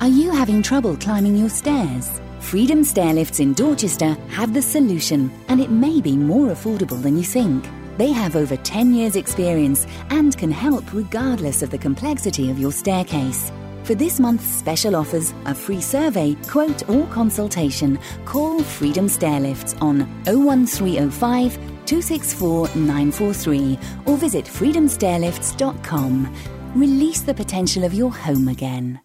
Are you having trouble climbing your stairs? Freedom Stairlifts in Dorchester have the solution, and it may be more affordable than you think. They have over 10 years' experience and can help regardless of the complexity of your staircase. For this month's special offers, a free survey, quote, or consultation, call Freedom Stairlifts on 01305 264 943 or visit freedomstairlifts.com. Release the potential of your home again.